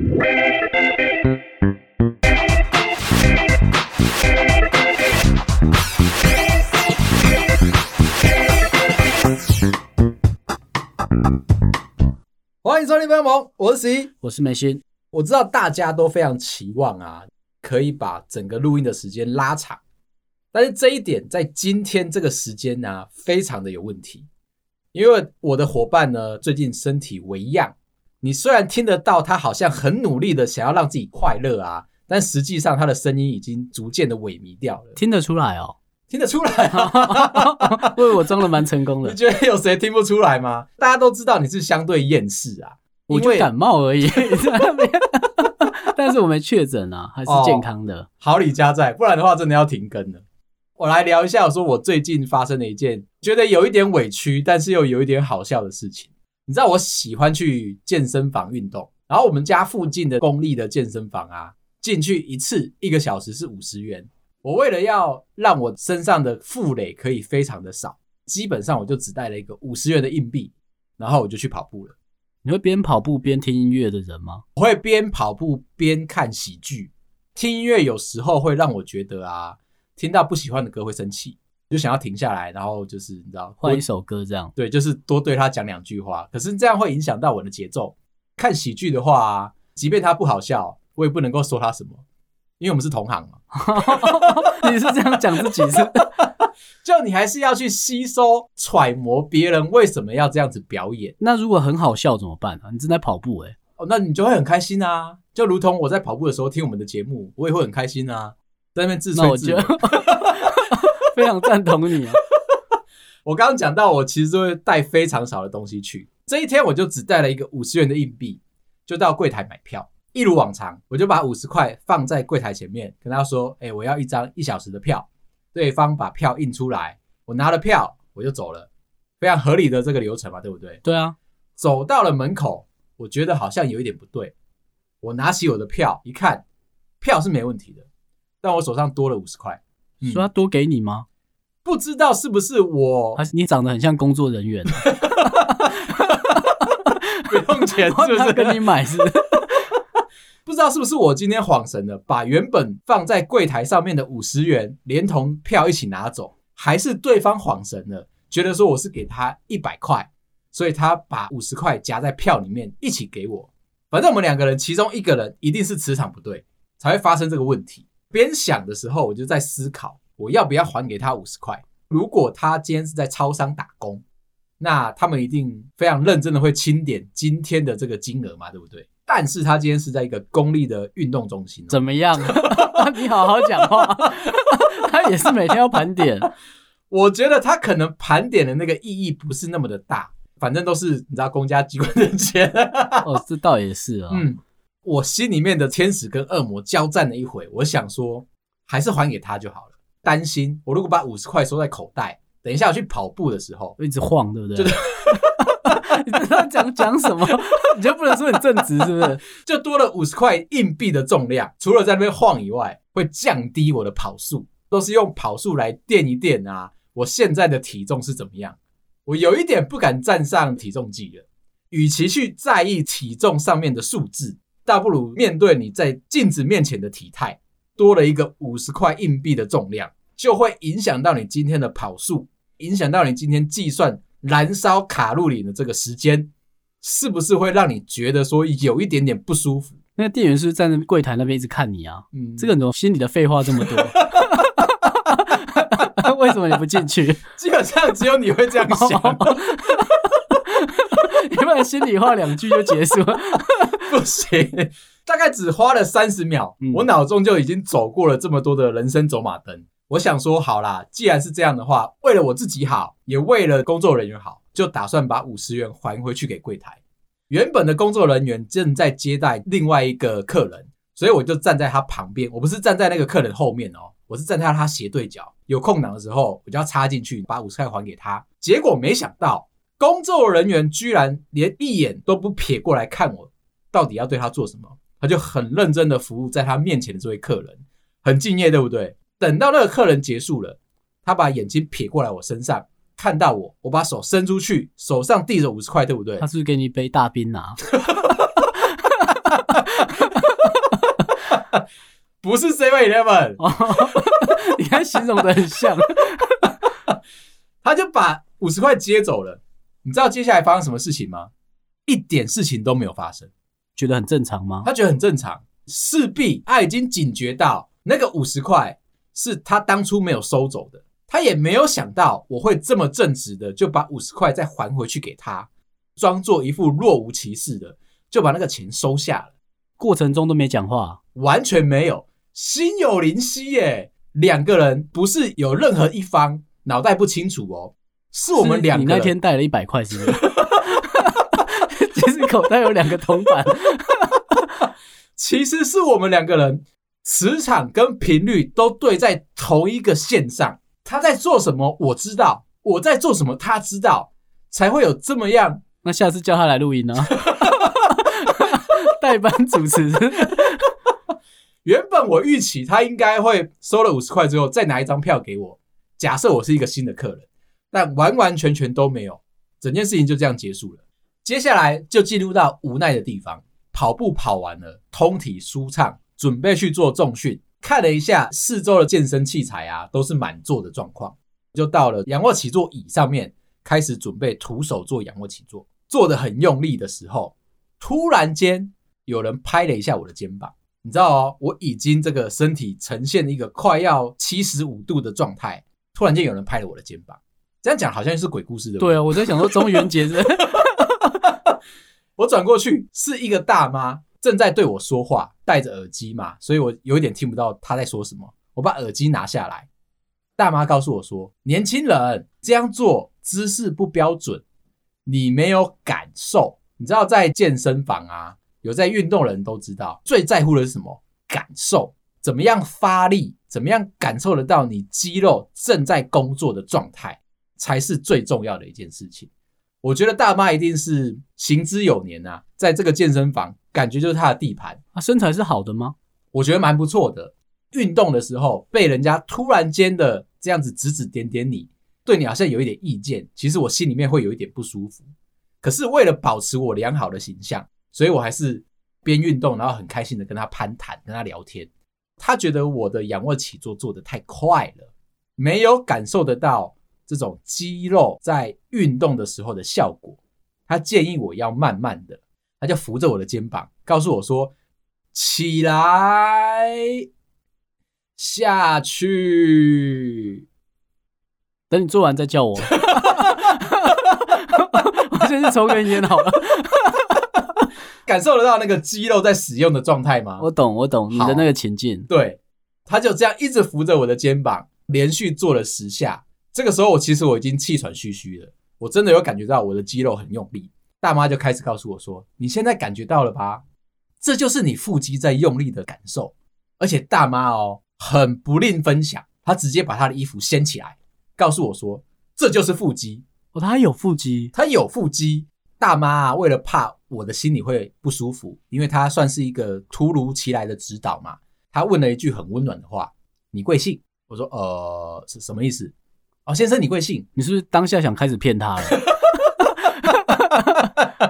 欢迎收听《朋友们》，我是十一我是梅心。我知道大家都非常期望啊，可以把整个录音的时间拉长，但是这一点在今天这个时间呢、啊，非常的有问题。因为我的伙伴呢，最近身体微恙，你虽然听得到他好像很努力的想要让自己快乐啊，但实际上他的声音已经逐渐的萎靡掉了。听得出来哦，听得出来，因为我装的蛮成功的。你觉得有谁听不出来吗？大家都知道你是相对厌世啊。我就感冒而已，但是我没确诊啊，还是健康的。哦，好李家在，不然的话真的要停更了。我来聊一下，我说我最近发生的一件觉得有一点委屈，但是又有一点好笑的事情。你知道我喜欢去健身房运动，然后我们家附近的公立的健身房啊，进去一次一个小时是五十元。我为了要让我身上的负累可以非常的少，基本上我就只带了一个五十元的硬币，然后我就去跑步了。你会边跑步边听音乐的人吗？我会边跑步边看喜剧，听音乐有时候会让我觉得啊，听到不喜欢的歌会生气，就想要停下来，然后就是你知道换一首歌这样。对，就是多对他讲两句话。可是这样会影响到我的节奏。看喜剧的话啊，即便他不好笑，我也不能够说他什么，因为我们是同行嘛。你是这样讲自己是？就你还是要去吸收揣摩别人为什么要这样子表演。那如果很好笑怎么办啊？你正在跑步哎、欸，哦，那你就会很开心啊。就如同我在跑步的时候听我们的节目，我也会很开心啊，在那边自吹自擂。非常赞同你啊。我刚刚讲到，我其实都会带非常少的东西去。这一天我就只带了一个五十元的硬币，就到柜台买票。一如往常，我就把五十块放在柜台前面，跟他说：“哎，我要一张一小时的票。”对方把票印出来，我拿了票，我就走了，非常合理的这个流程嘛，对不对？对啊，走到了门口，我觉得好像有一点不对。我拿起我的票一看，票是没问题的，但我手上多了五十块。嗯，说他多给你吗？不知道是不是我，还是你长得很像工作人员？不用钱 是不是？跟你买是？不知道是不是我今天恍神了，把原本放在柜台上面的五十元连同票一起拿走，还是对方恍神了，觉得说我是给他一百块，所以他把五十块夹在票里面一起给我。反正我们两个人其中一个人一定是磁场不对，才会发生这个问题。边想的时候，我就在思考我要不要还给他五十块。如果他今天是在超商打工，那他们一定非常认真的会清点今天的这个金额嘛，对不对？但是他今天是在一个公立的运动中心，怎么样？你好好讲话。他也是每天要盘点。我觉得他可能盘点的那个意义不是那么的大，反正都是你知道公家机关的钱。哦，这倒也是啊。嗯，我心里面的天使跟恶魔交战了一回，我想说还是还给他就好了。担心我如果把五十块收在口袋，等一下我去跑步的时候一直晃，对不对？你知道讲讲什么？你就不能说你正直是不是？就多了五十块硬币的重量，除了在那边晃以外，会降低我的跑速，都是用跑速来垫一垫啊。我现在的体重是怎么样？我有一点不敢站上体重计了。与其去在意体重上面的数字，倒不如面对你在镜子面前的体态，多了一个五十块硬币的重量，就会影响到你今天的跑速，影响到你今天计算。燃烧卡路里的这个时间，是不是会让你觉得说有一点点不舒服？那个店员是不是站在柜台那边一直看你啊？嗯，这个人心里的废话这么多，为什么你不进去？基本上只有你会这样想，你不能心里话两句就结束了，不行，大概只花了三十秒，嗯，我脑中就已经走过了这么多的人生走马灯。我想说，好啦，既然是这样的话，为了我自己好，也为了工作人员好，就打算把五十元还回去给柜台。原本的工作人员正在接待另外一个客人，所以我就站在他旁边，我不是站在那个客人后面哦，我是站在他斜对角。有空档的时候，我就要插进去把五十块还给他。结果没想到，工作人员居然连一眼都不瞥过来看我，到底要对他做什么？他就很认真的服务在他面前的这位客人，很敬业，对不对？等到那个客人结束了，他把眼睛撇过来我身上，看到我，我把手伸出去，手上递着五十块，对不对？他是不是给你一杯大冰拿？不是 Seven Eleven。你看形容的很像，他就把五十块接走了。你知道接下来发生什么事情吗？一点事情都没有发生，觉得很正常吗？他觉得很正常，势必他已经警觉到那个五十块是他当初没有收走的，他也没有想到我会这么正直的就把五十块再还回去给他，装作一副若无其事的就把那个钱收下了。过程中都没讲话，完全没有，心有灵犀耶。两个人不是有任何一方脑袋不清楚哦，是我们两个。你那天带了一百块，是不是？口袋有两个铜板。其实是我们两个人磁场跟频率都对在同一个线上。他在做什么，我知道；我在做什么，他知道，才会有这么样。那下次叫他来录音呢？代班主持。原本我预期他应该会收了五十块之后再拿一张票给我。假设我是一个新的客人，但完完全全都没有，整件事情就这样结束了。接下来就进入到无奈的地方，跑步跑完了，通体舒畅，准备去做重训。看了一下四周的健身器材啊，都是满座的状况，就到了仰卧起坐椅上面，开始准备徒手做仰卧起坐。做得很用力的时候，突然间有人拍了一下我的肩膀。你知道哦，我已经这个身体呈现一个快要七十五度的状态，突然间有人拍了我的肩膀，这样讲好像是鬼故事的。对啊，我在想说中元节是。我转过去是一个大妈正在对我说话，戴着耳机嘛，所以我有一点听不到她在说什么。我把耳机拿下来，大妈告诉我说：“年轻人这样做姿势不标准，你没有感受。你知道在健身房啊。”有在运动的人都知道，最在乎的是什么？感受，怎么样发力，怎么样感受得到你肌肉正在工作的状态，才是最重要的一件事情。我觉得大妈一定是行之有年啊，在这个健身房，感觉就是她的地盘。她身材是好的吗？我觉得蛮不错的。运动的时候被人家突然间的这样子指指点点你，对你好像有一点意见，其实我心里面会有一点不舒服。可是为了保持我良好的形象。所以我还是边运动，然后很开心的跟他攀谈，跟他聊天。他觉得我的仰卧起坐做的太快了，没有感受得到这种肌肉在运动的时候的效果。他建议我要慢慢的，他就扶着我的肩膀，告诉我说：“起来，下去，等你做完再叫我。”我先去抽根烟好了。感受得到那个肌肉在使用的状态吗？我懂，我懂你的那个情境。对，他就这样一直扶着我的肩膀，连续做了十下。这个时候，我其实我已经气喘吁吁了，我真的有感觉到我的肌肉很用力。大妈就开始告诉我说：“你现在感觉到了吧？这就是你腹肌在用力的感受。”而且大妈哦，很不吝分享，她直接把她的衣服掀起来，告诉我说：“这就是腹肌。”哦，她有腹肌，她有腹肌。大妈啊，为了怕我的心里会不舒服，因为她算是一个突如其来的指导嘛，她问了一句很温暖的话：“你贵姓？”我说：“呃，是什么意思？”哦，先生，你贵姓？你是不是当下想开始骗他了？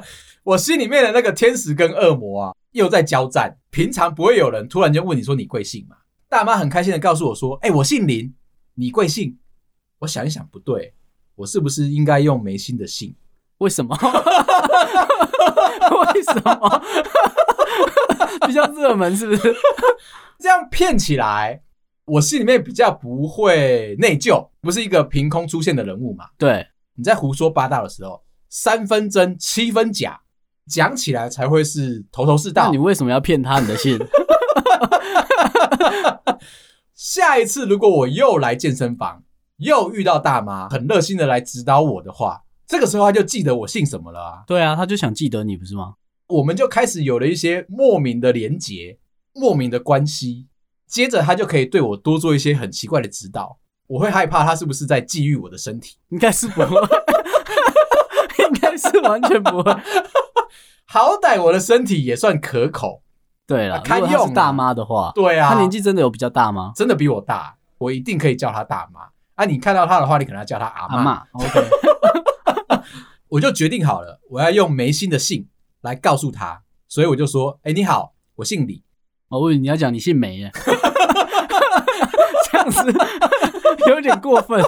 我心里面的那个天使跟恶魔啊，又在交战。平常不会有人突然间问你说你贵姓嘛？大妈很开心的告诉我说：“哎，我姓林，你贵姓？”我想一想，不对，我是不是应该用眉心的姓？为什么？为什么？比较热门是不是？这样骗起来，我心里面比较不会内疚，不是一个凭空出现的人物嘛？对，你在胡说八道的时候，三分真七分假，讲起来才会是头头是道。那你为什么要骗他你的信？下一次如果我又来健身房，又遇到大妈很热心的来指导我的话。这个时候他就记得我姓什么了啊？对啊，他就想记得你不是吗？我们就开始有了一些莫名的连结，莫名的关系。接着他就可以对我多做一些很奇怪的指导。我会害怕他是不是在觊觎我的身体？应该是不会，应该是完全不会。好歹我的身体也算可口。对了，堪用。是大妈的话，对啊，他年纪真的有比较大吗？真的比我大，我一定可以叫他大妈。啊，你看到他的话，你可能要叫他阿妈。阿，OK。我就决定好了，我要用眉心的姓来告诉他，所以我就说：“哎，你好，我姓李，我问你，你要讲你姓梅耶，这样子有点过分。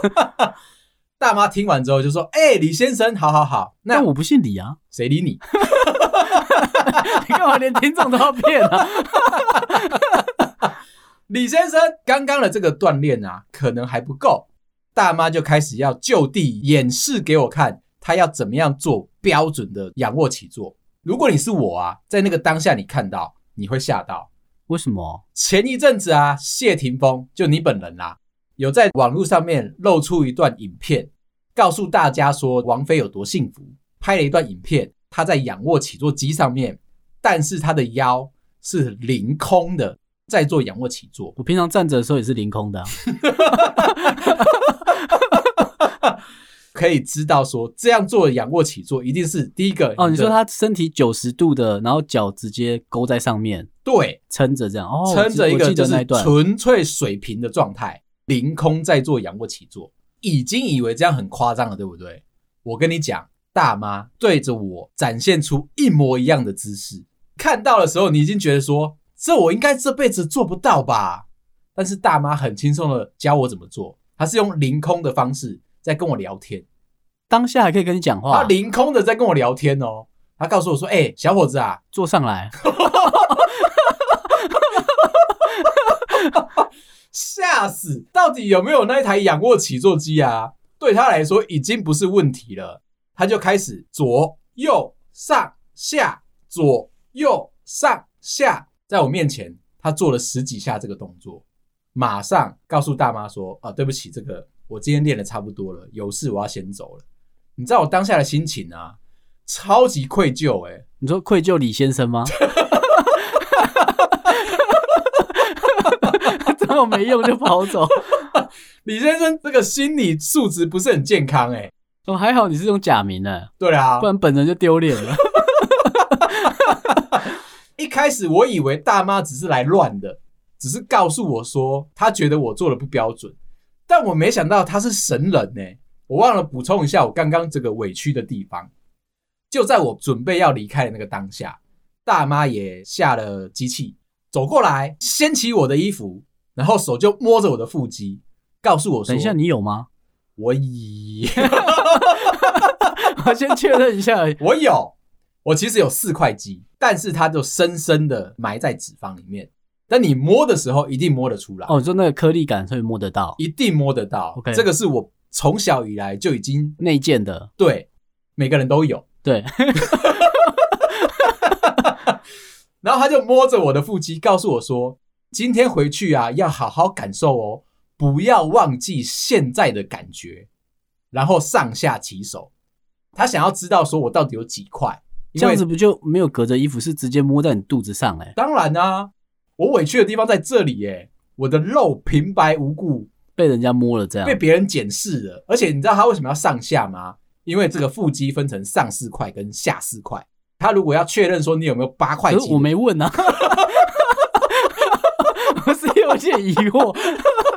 大妈听完之后就说：“哎、欸，李先生，好好好，那但我不姓李啊，谁理你？你干嘛连听众都要骗啊？”李先生刚刚的这个锻炼啊，可能还不够。大妈就开始要就地演示给我看，她要怎么样做标准的仰卧起坐。如果你是我啊，在那个当下你看到，你会吓到。为什么？前一阵子啊，谢霆锋就你本人啊，有在网络上面露出一段影片，告诉大家说王菲有多幸福，拍了一段影片，她在仰卧起坐机上面，但是她的腰是凌空的。在做仰卧起坐，我平常站着的时候也是凌空的，啊，可以知道说这样做仰卧起坐一定是第一个哦。你说他身体九十度的，然后脚直接勾在上面，对，撑着这样哦，撑着一个就是纯粹水平的状态，凌空在做仰卧起坐，已经以为这样很夸张了，对不对？我跟你讲，大妈对着我展现出一模一样的姿势，看到的时候，你已经觉得说。这我应该这辈子做不到吧？但是大妈很轻松的教我怎么做，她是用凌空的方式在跟我聊天，当下还可以跟你讲话。她凌空的在跟我聊天哦，她告诉我说：“哎、欸，小伙子啊，坐上来。” 吓死！到底有没有那一台仰卧起坐机啊？对他来说已经不是问题了，他就开始左右上下，左右上下。在我面前，他做了十几下这个动作，马上告诉大妈说：“啊，对不起，这个我今天练的差不多了，有事我要先走了。”你知道我当下的心情啊，超级愧疚哎！你说愧疚李先生吗？这么没用就跑走，李先生这个心理素质不是很健康哎。哦，还好你是用假名呢，对啊，不然本人就丢脸了。一开始我以为大妈只是来乱的，只是告诉我说她觉得我做的不标准，但我没想到她是神人呢。我忘了补充一下我刚刚这个委屈的地方，就在我准备要离开的那个当下，大妈也下了机器，走过来掀起我的衣服，然后手就摸着我的腹肌，告诉我说：“等一下，你有吗？”我以，我 先确认一下，我有。我其实有四块肌，但是它就深深的埋在脂肪里面。但你摸的时候，一定摸得出来。哦，就那个颗粒感，所以摸得到，一定摸得到。OK，这个是我从小以来就已经内建的。对，每个人都有。对。然后他就摸着我的腹肌，告诉我说：“今天回去啊，要好好感受哦，不要忘记现在的感觉。”然后上下其手，他想要知道说我到底有几块。这样子不就没有隔着衣服，是直接摸在你肚子上？哎，当然啊，我委屈的地方在这里耶，我的肉平白无故被人家摸了，这样被别人检视了。而且你知道他为什么要上下吗？因为这个腹肌分成上四块跟下四块，他如果要确认说你有没有八块肌，我没问啊，我 是有点疑惑。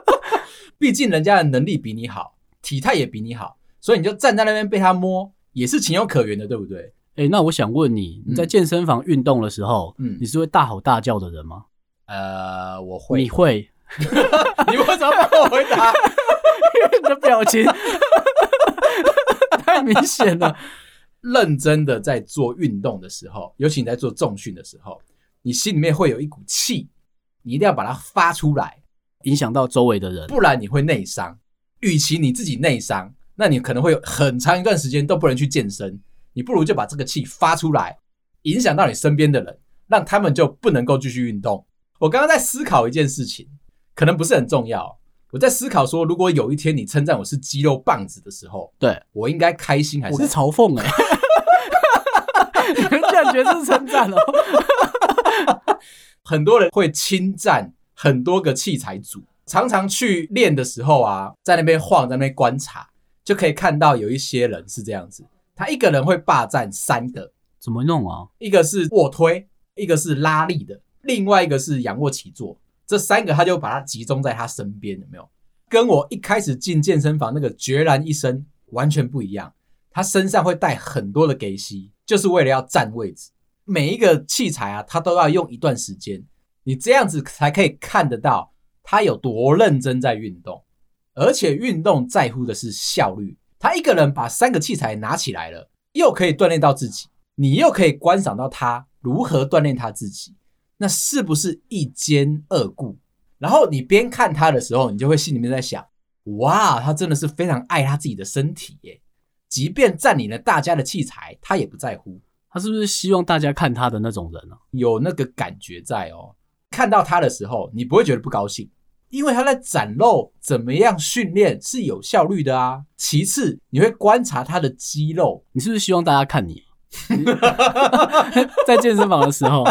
毕竟人家的能力比你好，体态也比你好，所以你就站在那边被他摸，也是情有可原的，对不对？哎、欸，那我想问你，你在健身房运动的时候，嗯，你是会大吼大叫的人吗？呃，我会。你会？你为什么不我回答？因为你的表情太明显了。认真的在做运动的时候，尤其你在做重训的时候，你心里面会有一股气，你一定要把它发出来，影响到周围的人，不然你会内伤。与其你自己内伤，那你可能会有很长一段时间都不能去健身。你不如就把这个气发出来，影响到你身边的人，让他们就不能够继续运动。我刚刚在思考一件事情，可能不是很重要。我在思考说，如果有一天你称赞我是肌肉棒子的时候，对，我应该开心还是？我是嘲讽哎、欸，你们竟然觉得这是称赞哦？很多人会侵占很多个器材组，常常去练的时候啊，在那边晃，在那边观察，就可以看到有一些人是这样子。他一个人会霸占三个，怎么弄啊？一个是卧推，一个是拉力的，另外一个是仰卧起坐。这三个他就把它集中在他身边，有没有？跟我一开始进健身房那个决然一身完全不一样。他身上会带很多的给息，就是为了要占位置。每一个器材啊，他都要用一段时间，你这样子才可以看得到他有多认真在运动，而且运动在乎的是效率。他一个人把三个器材拿起来了，又可以锻炼到自己，你又可以观赏到他如何锻炼他自己，那是不是一兼二顾？然后你边看他的时候，你就会心里面在想：哇，他真的是非常爱他自己的身体耶！即便占领了大家的器材，他也不在乎。他是不是希望大家看他的那种人呢？有那个感觉在哦。看到他的时候，你不会觉得不高兴，因为他在展露怎么样训练是有效率的啊。其次，你会观察他的肌肉，你是不是希望大家看你？在健身房的时候，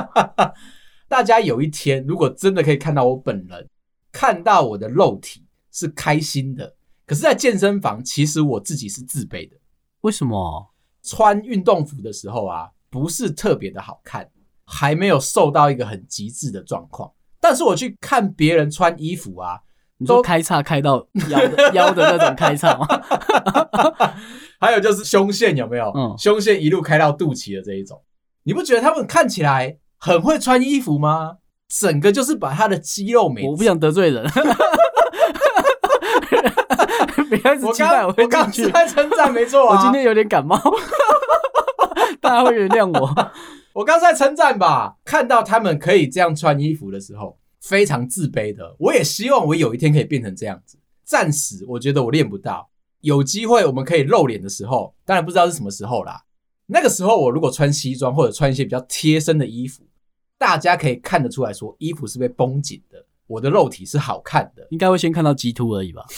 大家有一天如果真的可以看到我本人，看到我的肉体是开心的。可是，在健身房，其实我自己是自卑的。为什么？穿运动服的时候啊，不是特别的好看。还没有瘦到一个很极致的状况，但是我去看别人穿衣服啊，你说开叉开到腰的 腰的那种开叉吗？还有就是胸线有没有？嗯，胸线一路开到肚脐的这一种，你不觉得他们看起来很会穿衣服吗？整个就是把他的肌肉美。我不想得罪人，别开始期待我会进去。我刚才称赞没错啊，我今天有点感冒，大家会原谅我。我刚才称赞吧，看到他们可以这样穿衣服的时候，非常自卑的。我也希望我有一天可以变成这样子。暂时我觉得我练不到，有机会我们可以露脸的时候，当然不知道是什么时候啦。那个时候我如果穿西装或者穿一些比较贴身的衣服，大家可以看得出来说衣服是被绷紧的，我的肉体是好看的。应该会先看到 G 凸而已吧。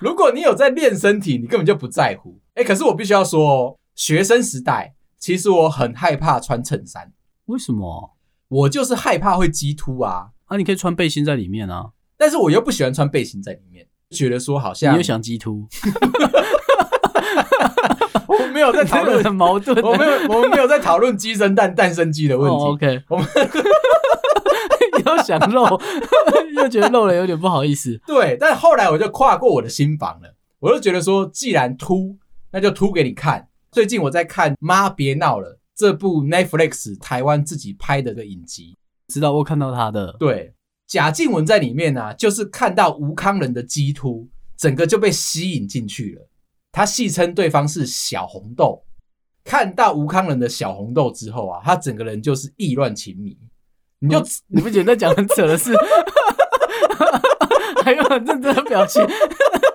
如果你有在练身体，你根本就不在乎。哎，可是我必须要说哦。学生时代，其实我很害怕穿衬衫。为什么？我就是害怕会激凸啊！啊，你可以穿背心在里面啊。但是我又不喜欢穿背心在里面，觉得说好像你又想激凸。我们没有在讨论 很矛盾。我没有我们没有在讨论鸡生蛋，蛋生鸡的问题。Oh, OK，我们 又想漏，又觉得漏了有点不好意思。对，但后来我就跨过我的心房了，我就觉得说，既然秃，那就秃给你看。最近我在看《妈别闹了》这部 Netflix 台湾自己拍的个影集，知道我看到他的。对，贾静雯在里面呢、啊，就是看到吴康仁的鸡秃，整个就被吸引进去了。他戏称对方是小红豆，看到吴康仁的小红豆之后啊，他整个人就是意乱情迷。你就、嗯、你不觉得讲很扯的事？还有很认真的表情。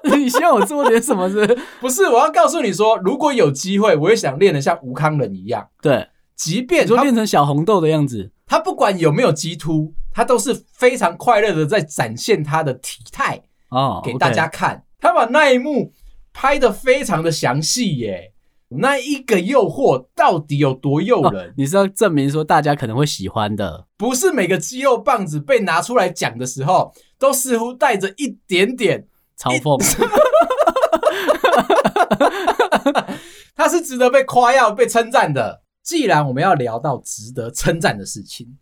你希望我做点什么是不是？不是，我要告诉你说，如果有机会，我也想练得像吴康仁一样。对，即便说变成小红豆的样子，他不管有没有激突，他都是非常快乐的在展现他的体态哦，给大家看。他把那一幕拍的非常的详细耶，那一个诱惑到底有多诱人？你是要证明说大家可能会喜欢的？不是每个肌肉棒子被拿出来讲的时候，都似乎带着一点点。嘲讽，他是值得被夸耀、被称赞的。既然我们要聊到值得称赞的事情，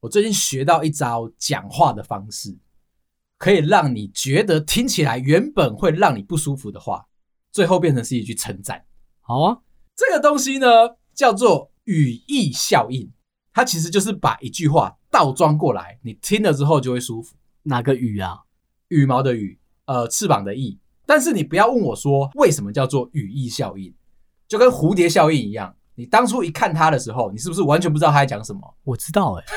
我最近学到一招讲话的方式，可以让你觉得听起来原本会让你不舒服的话，最后变成是一句称赞。好啊，这个东西呢叫做语义效应，它其实就是把一句话倒装过来，你听了之后就会舒服。哪个羽啊？羽毛的羽。呃，翅膀的翼，但是你不要问我说为什么叫做语义效应，就跟蝴蝶效应一样。你当初一看它的时候，你是不是完全不知道它在讲什么？我知道哎、欸。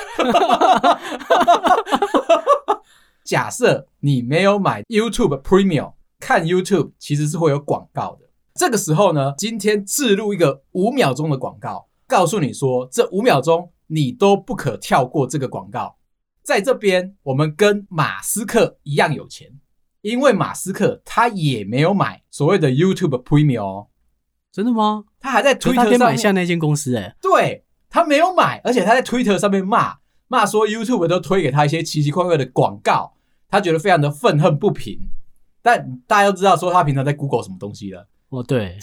假设你没有买 YouTube Premium，看 YouTube 其实是会有广告的。这个时候呢，今天置入一个五秒钟的广告，告诉你说这五秒钟你都不可跳过这个广告。在这边，我们跟马斯克一样有钱。因为马斯克他也没有买所谓的 YouTube Premium 哦，真的吗？他还在 Twitter 上面买下那间公司诶，对，他没有买，而且他在 Twitter 上面骂骂说 YouTube 都推给他一些奇奇怪怪的广告，他觉得非常的愤恨不平。但大家都知道说他平常在 Google 什么东西了哦，对，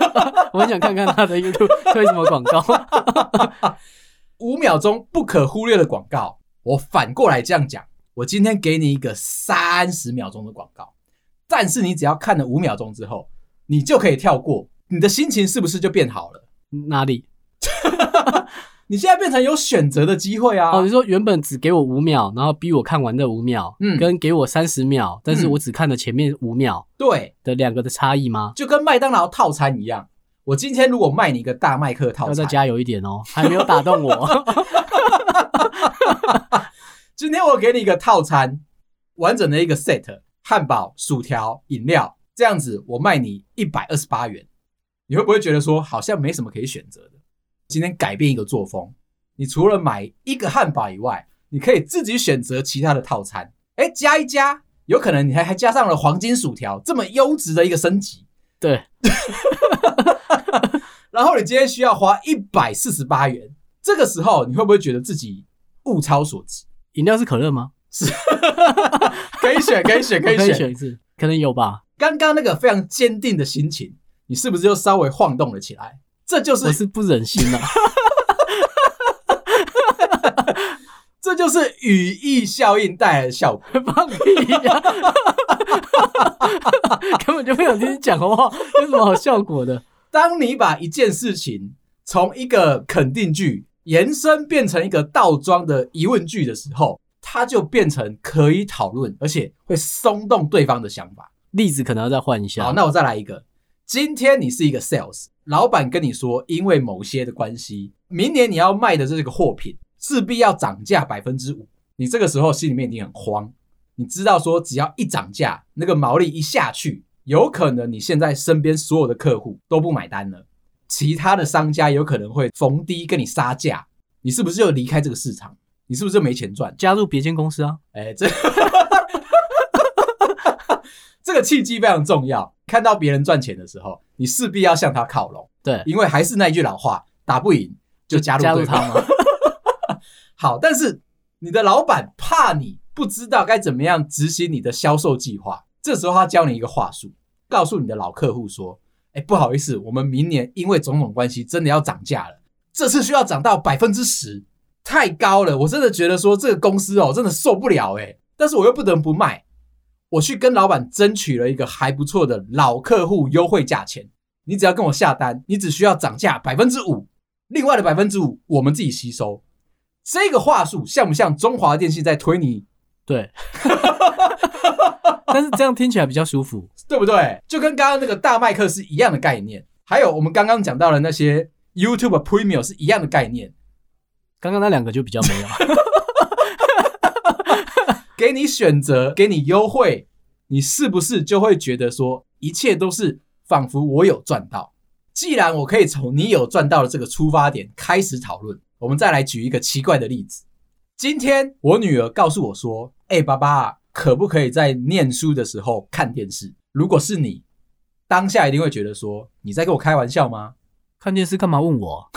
我很想看看他的 YouTube 推什么广告，五秒钟不可忽略的广告，我反过来这样讲。我今天给你一个三十秒钟的广告，但是你只要看了五秒钟之后，你就可以跳过，你的心情是不是就变好了？哪里？你现在变成有选择的机会啊！哦，你说原本只给我五秒，然后逼我看完那五秒，嗯，跟给我三十秒，但是我只看了前面五秒，对的两个的差异吗？就跟麦当劳套餐一样。我今天如果卖你一个大麦克套餐，要再加油一点哦，还没有打动我。今天我给你一个套餐，完整的一个 set，汉堡、薯条、饮料，这样子我卖你一百二十八元，你会不会觉得说好像没什么可以选择的？今天改变一个作风，你除了买一个汉堡以外，你可以自己选择其他的套餐。哎，加一加，有可能你还还加上了黄金薯条，这么优质的一个升级。对。然后你今天需要花一百四十八元，这个时候你会不会觉得自己物超所值？饮料是可乐吗？是，可以选，可以选，可以选，可以选一次，可能有吧。刚刚那个非常坚定的心情，你是不是又稍微晃动了起来？这就是我是不忍心啊，这就是语义效应带来的效果。放屁呀！根本就不想听你讲话，有什么好效果的？当你把一件事情从一个肯定句延伸变成一个倒装的疑问句的时候，它就变成可以讨论，而且会松动对方的想法。例子可能要再换一下。好，那我再来一个。今天你是一个 sales，老板跟你说，因为某些的关系，明年你要卖的这个货品势必要涨价百分之五。你这个时候心里面一定很慌，你知道说只要一涨价，那个毛利一下去，有可能你现在身边所有的客户都不买单了。其他的商家有可能会逢低跟你杀价，你是不是就离开这个市场？你是不是就没钱赚？加入别间公司啊？哎，这这个契机非常重要。看到别人赚钱的时候，你势必要向他靠拢。对，因为还是那句老话，打不赢就。加入他吗？好，但是你的老板怕你不知道该怎么样执行你的销售计划，这时候他教你一个话术，告诉你的老客户说。哎，不好意思，我们明年因为种种关系，真的要涨价了。这次需要涨到百分之十，太高了。我真的觉得说这个公司哦，真的受不了哎。但是我又不得不卖，我去跟老板争取了一个还不错的老客户优惠价钱。你只要跟我下单，你只需要涨价百分之五，另外的百分之五我们自己吸收。这个话术像不像中华电信在推你？对。但是这样听起来比较舒服，对不对？就跟刚刚那个大麦克是一样的概念，还有我们刚刚讲到的那些 YouTube Premium 是一样的概念。刚刚那两个就比较没有，给你选择，给你优惠，你是不是就会觉得说一切都是仿佛我有赚到？既然我可以从你有赚到的这个出发点开始讨论，我们再来举一个奇怪的例子。今天我女儿告诉我说：“哎，爸爸。”可不可以在念书的时候看电视？如果是你，当下一定会觉得说你在跟我开玩笑吗？看电视干嘛问我？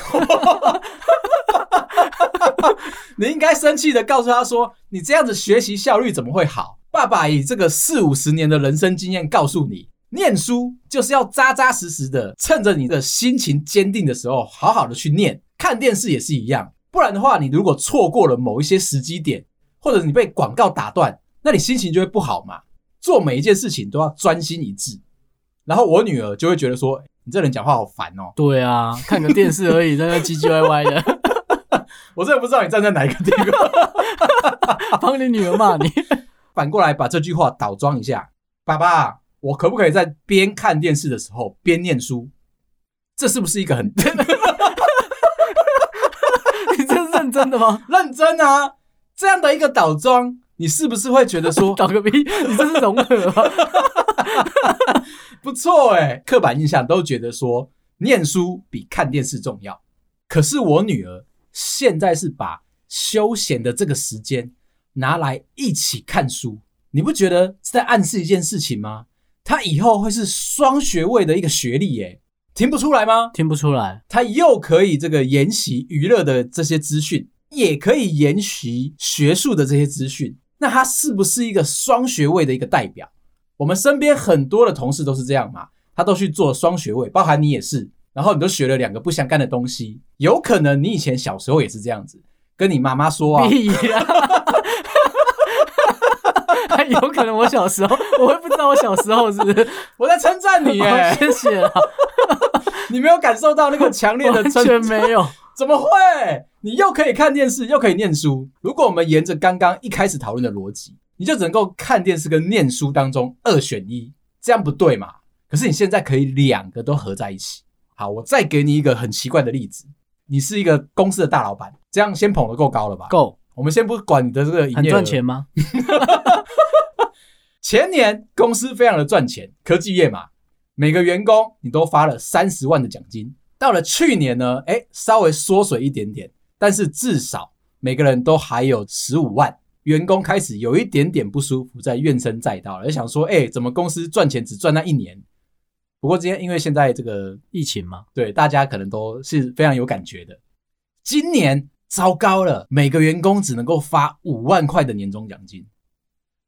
你应该生气的告诉他说：“你这样子学习效率怎么会好？”爸爸以这个四五十年的人生经验告诉你，念书就是要扎扎实实的，趁着你的心情坚定的时候，好好的去念。看电视也是一样，不然的话，你如果错过了某一些时机点，或者你被广告打断。那你心情就会不好嘛？做每一件事情都要专心一致，然后我女儿就会觉得说：“你这人讲话好烦哦。”对啊，看个电视而已，在那唧唧歪歪的。我真的不知道你站在哪一个地方，帮你女儿骂你。反过来把这句话倒装一下：“爸爸，我可不可以在边看电视的时候边念书？”这是不是一个很 你这是认真的吗？认真啊！这样的一个倒装。你是不是会觉得说倒个逼？你这是融合吗？不错哎，刻板印象都觉得说念书比看电视重要。可是我女儿现在是把休闲的这个时间拿来一起看书，你不觉得是在暗示一件事情吗？他以后会是双学位的一个学历耶，听不出来吗？听不出来，他又可以这个研习娱乐的这些资讯，也可以研习学术的这些资讯。那他是不是一个双学位的一个代表？我们身边很多的同事都是这样嘛，他都去做双学位，包含你也是。然后你都学了两个不相干的东西，有可能你以前小时候也是这样子，跟你妈妈说啊，有可能我小时候，我会不知道我小时候是不是？我在称赞你耶，谢谢啊，你没有感受到那个强烈的，完全没有。怎么会？你又可以看电视，又可以念书。如果我们沿着刚刚一开始讨论的逻辑，你就只能够看电视跟念书当中二选一，这样不对嘛？可是你现在可以两个都合在一起。好，我再给你一个很奇怪的例子。你是一个公司的大老板，这样先捧得够高了吧？够。我们先不管你的这个营业额，很赚钱吗？前年公司非常的赚钱，科技业嘛，每个员工你都发了三十万的奖金。到了去年呢，哎，稍微缩水一点点，但是至少每个人都还有十五万。员工开始有一点点不舒服，在怨声载道了，就想说，哎，怎么公司赚钱只赚那一年？不过今天因为现在这个疫情嘛，对，大家可能都是非常有感觉的。今年。糟糕了，每个员工只能够发五万块的年终奖金。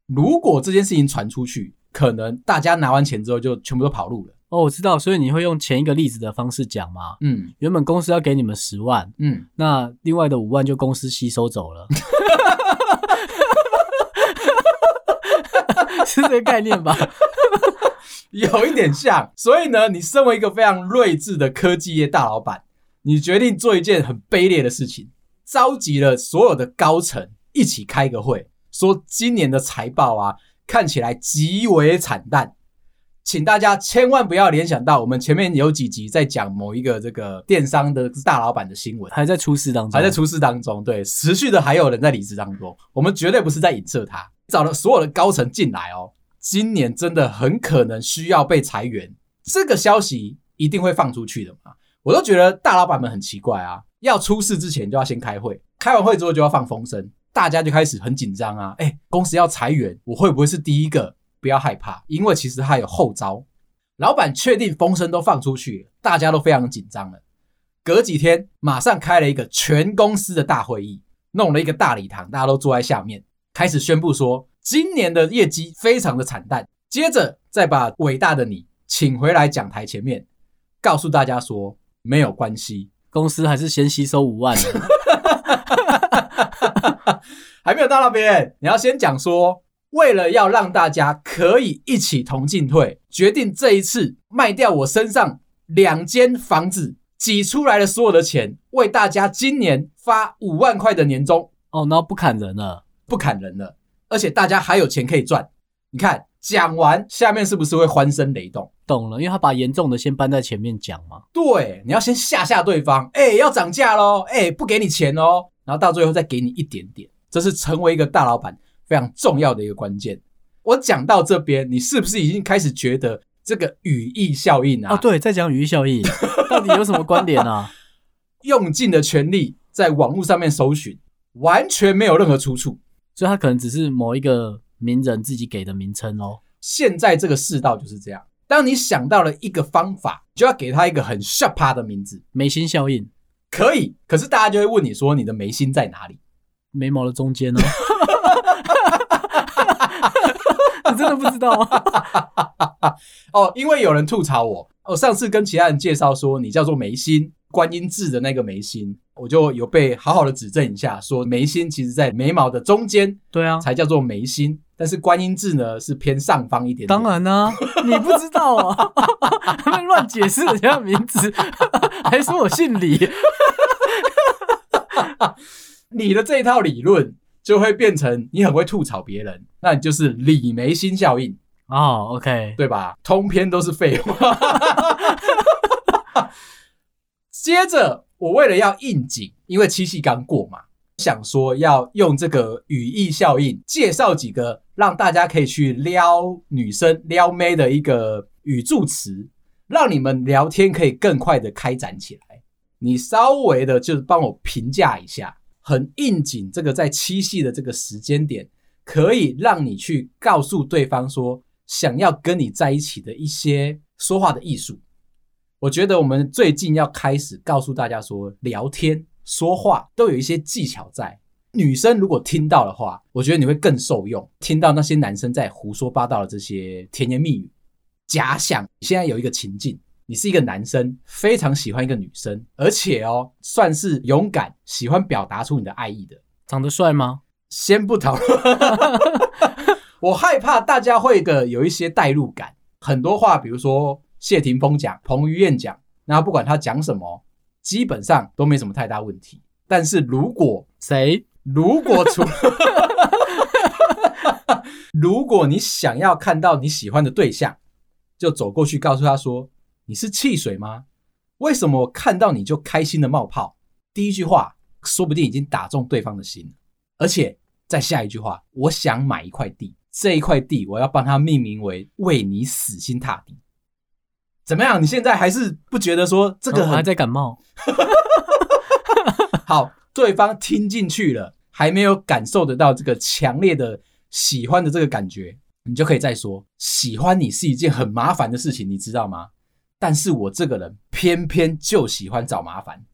如果这件事情传出去，可能大家拿完钱之后就全部都跑路了。哦，我知道，所以你会用前一个例子的方式讲吗？嗯，原本公司要给你们十万，嗯，那另外的五万就公司吸收走了，是这个概念吧？有一点像。所以呢，你身为一个非常睿智的科技业大老板，你决定做一件很卑劣的事情。召集了所有的高层一起开个会，说今年的财报啊看起来极为惨淡，请大家千万不要联想到我们前面有几集在讲某一个这个电商的大老板的新闻，还在出事当中，还在出事当中，对，持续的还有人在离职当中，我们绝对不是在影射他，找了所有的高层进来哦，今年真的很可能需要被裁员，这个消息一定会放出去的嘛，我都觉得大老板们很奇怪啊。要出事之前就要先开会，开完会之后就要放风声，大家就开始很紧张啊！哎，公司要裁员，我会不会是第一个？不要害怕，因为其实还有后招。老板确定风声都放出去，大家都非常紧张了。隔几天，马上开了一个全公司的大会议，弄了一个大礼堂，大家都坐在下面，开始宣布说今年的业绩非常的惨淡。接着再把伟大的你请回来讲台前面，告诉大家说没有关系。公司还是先吸收五万的，还没有到那边。你要先讲说，为了要让大家可以一起同进退，决定这一次卖掉我身上两间房子，挤出来的所有的钱，为大家今年发五万块的年终。哦，那不砍人了，不砍人了，而且大家还有钱可以赚。你看。讲完，下面是不是会欢声雷动？懂了，因为他把严重的先搬在前面讲嘛。对，你要先吓吓对方，哎，要涨价喽，哎，不给你钱哦，然后到最后再给你一点点，这是成为一个大老板非常重要的一个关键。我讲到这边，你是不是已经开始觉得这个语义效应啊？哦，对，在讲语义效应，到底有什么观点啊？用尽了全力在网络上面搜寻，完全没有任何出处，所以他可能只是某一个。名人自己给的名称哦。现在这个世道就是这样。当你想到了一个方法，就要给他一个很 sharp 的名字，眉心效应可以。可是大家就会问你说，你的眉心在哪里？眉毛的中间哦。你真的不知道吗？哦，因为有人吐槽我，我上次跟其他人介绍说你叫做眉心，观音字的那个眉心，我就有被好好的指正一下，说眉心其实在眉毛的中间，对啊，才叫做眉心。但是观音字呢，是偏上方一点点。当然呢、啊，你不知道啊，乱解释人家的名字，还说我姓李。你的这一套理论就会变成你很会吐槽别人，那你就是李眉心效应哦。，OK，对吧？通篇都是废话。接着，我为了要应景，因为七夕刚过嘛。想说要用这个语义效应介绍几个让大家可以去撩女生、撩妹的一个语助词，让你们聊天可以更快的开展起来。你稍微的就是帮我评价一下，很应景。这个在七夕的这个时间点，可以让你去告诉对方说想要跟你在一起的一些说话的艺术。我觉得我们最近要开始告诉大家说聊天。说话都有一些技巧在，女生如果听到的话，我觉得你会更受用。听到那些男生在胡说八道的这些甜言蜜语，假想现在有一个情境，你是一个男生，非常喜欢一个女生，而且哦，算是勇敢，喜欢表达出你的爱意的。长得帅吗？先不讨论，我害怕大家会的有一些代入感。很多话，比如说谢霆锋讲、彭于晏讲，那不管他讲什么。基本上都没什么太大问题。但是如果谁，如果出，如果你想要看到你喜欢的对象，就走过去告诉他说：“你是汽水吗？为什么我看到你就开心的冒泡？”第一句话说不定已经打中对方的心，而且再下一句话，我想买一块地，这一块地我要帮它命名为“为你死心塌地”。怎么样？你现在还是不觉得说这个、哦、还在感冒？好，对方听进去了，还没有感受得到这个强烈的喜欢的这个感觉。你就可以再说，喜欢你是一件很麻烦的事情，你知道吗？但是我这个人偏偏就喜欢找麻烦。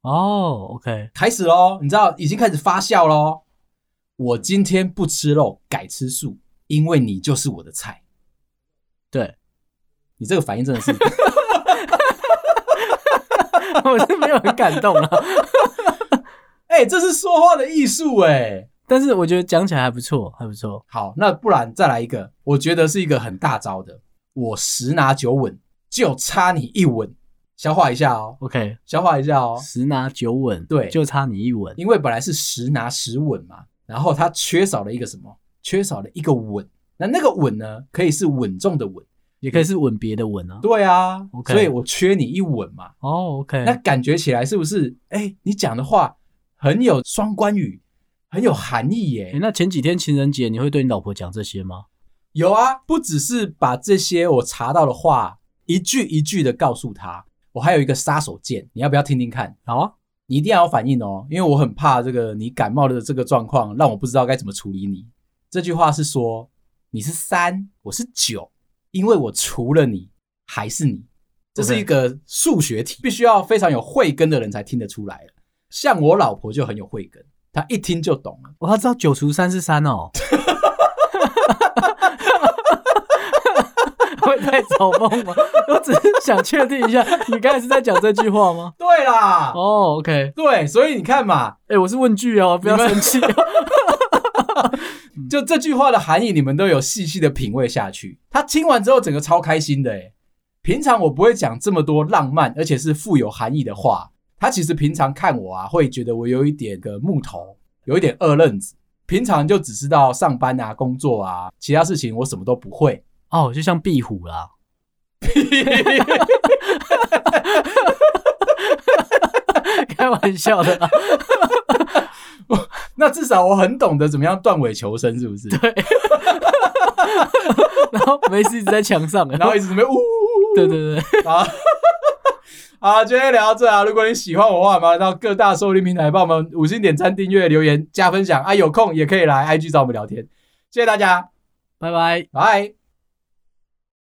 哦，OK，开始喽，你知道已经开始发酵喽。我今天不吃肉，改吃素，因为你就是我的菜。对，你这个反应真的是，我是没有很感动啊。哎、欸，这是说话的艺术哎。但是我觉得讲起来还不错，还不错。好，那不然再来一个，我觉得是一个很大招的。我十拿九稳，就差你一稳。消化一下哦，OK，消化一下哦。十拿九稳，对，就差你一稳。因为本来是十拿十稳嘛，然后它缺少了一个什么？缺少了一个稳。那那个稳呢？可以是稳重的稳，也可以是吻别的吻啊。对啊，OK，所以我缺你一吻嘛。哦、oh，OK，那感觉起来是不是？哎，你讲的话很有双关语。很有含义耶、欸！那前几天情人节，你会对你老婆讲这些吗？有啊，不只是把这些我查到的话一句一句的告诉她，我还有一个杀手锏，你要不要听听看？好啊，你一定要有反应哦，因为我很怕这个你感冒的这个状况让我不知道该怎么处理你。这句话是说你是三，我是九，因为我除了你还是你，这是一个数学题，必须要非常有慧根的人才听得出来。像我老婆就很有慧根。她一听就懂了，我、哦、他知道九除三是三哦。会太早梦吗？我只是想确定一下，你刚才是在讲这句话吗？对啦，哦、oh,，OK，对，所以你看嘛，哎、欸，我是问句哦，不要生气。就这句话的含义，你们都有细细的品味下去。他听完之后，整个超开心的哎。平常我不会讲这么多浪漫而且是富有含义的话。他其实平常看我啊，会觉得我有一点个木头，有一点二愣子。平常就只知道上班啊、工作啊，其他事情我什么都不会。哦，就像壁虎啦。开玩笑的啦。那至少我很懂得怎么样断尾求生，是不是？对。然后没事一直在墙上，然后一直准备呜呜呜。对对对。啊。好，今天聊到这啊！如果你喜欢我的话，麻烦到各大收听平台帮我们五星点赞、订阅、留言、加分享啊！有空也可以来 IG 找我们聊天，谢谢大家，拜拜，拜。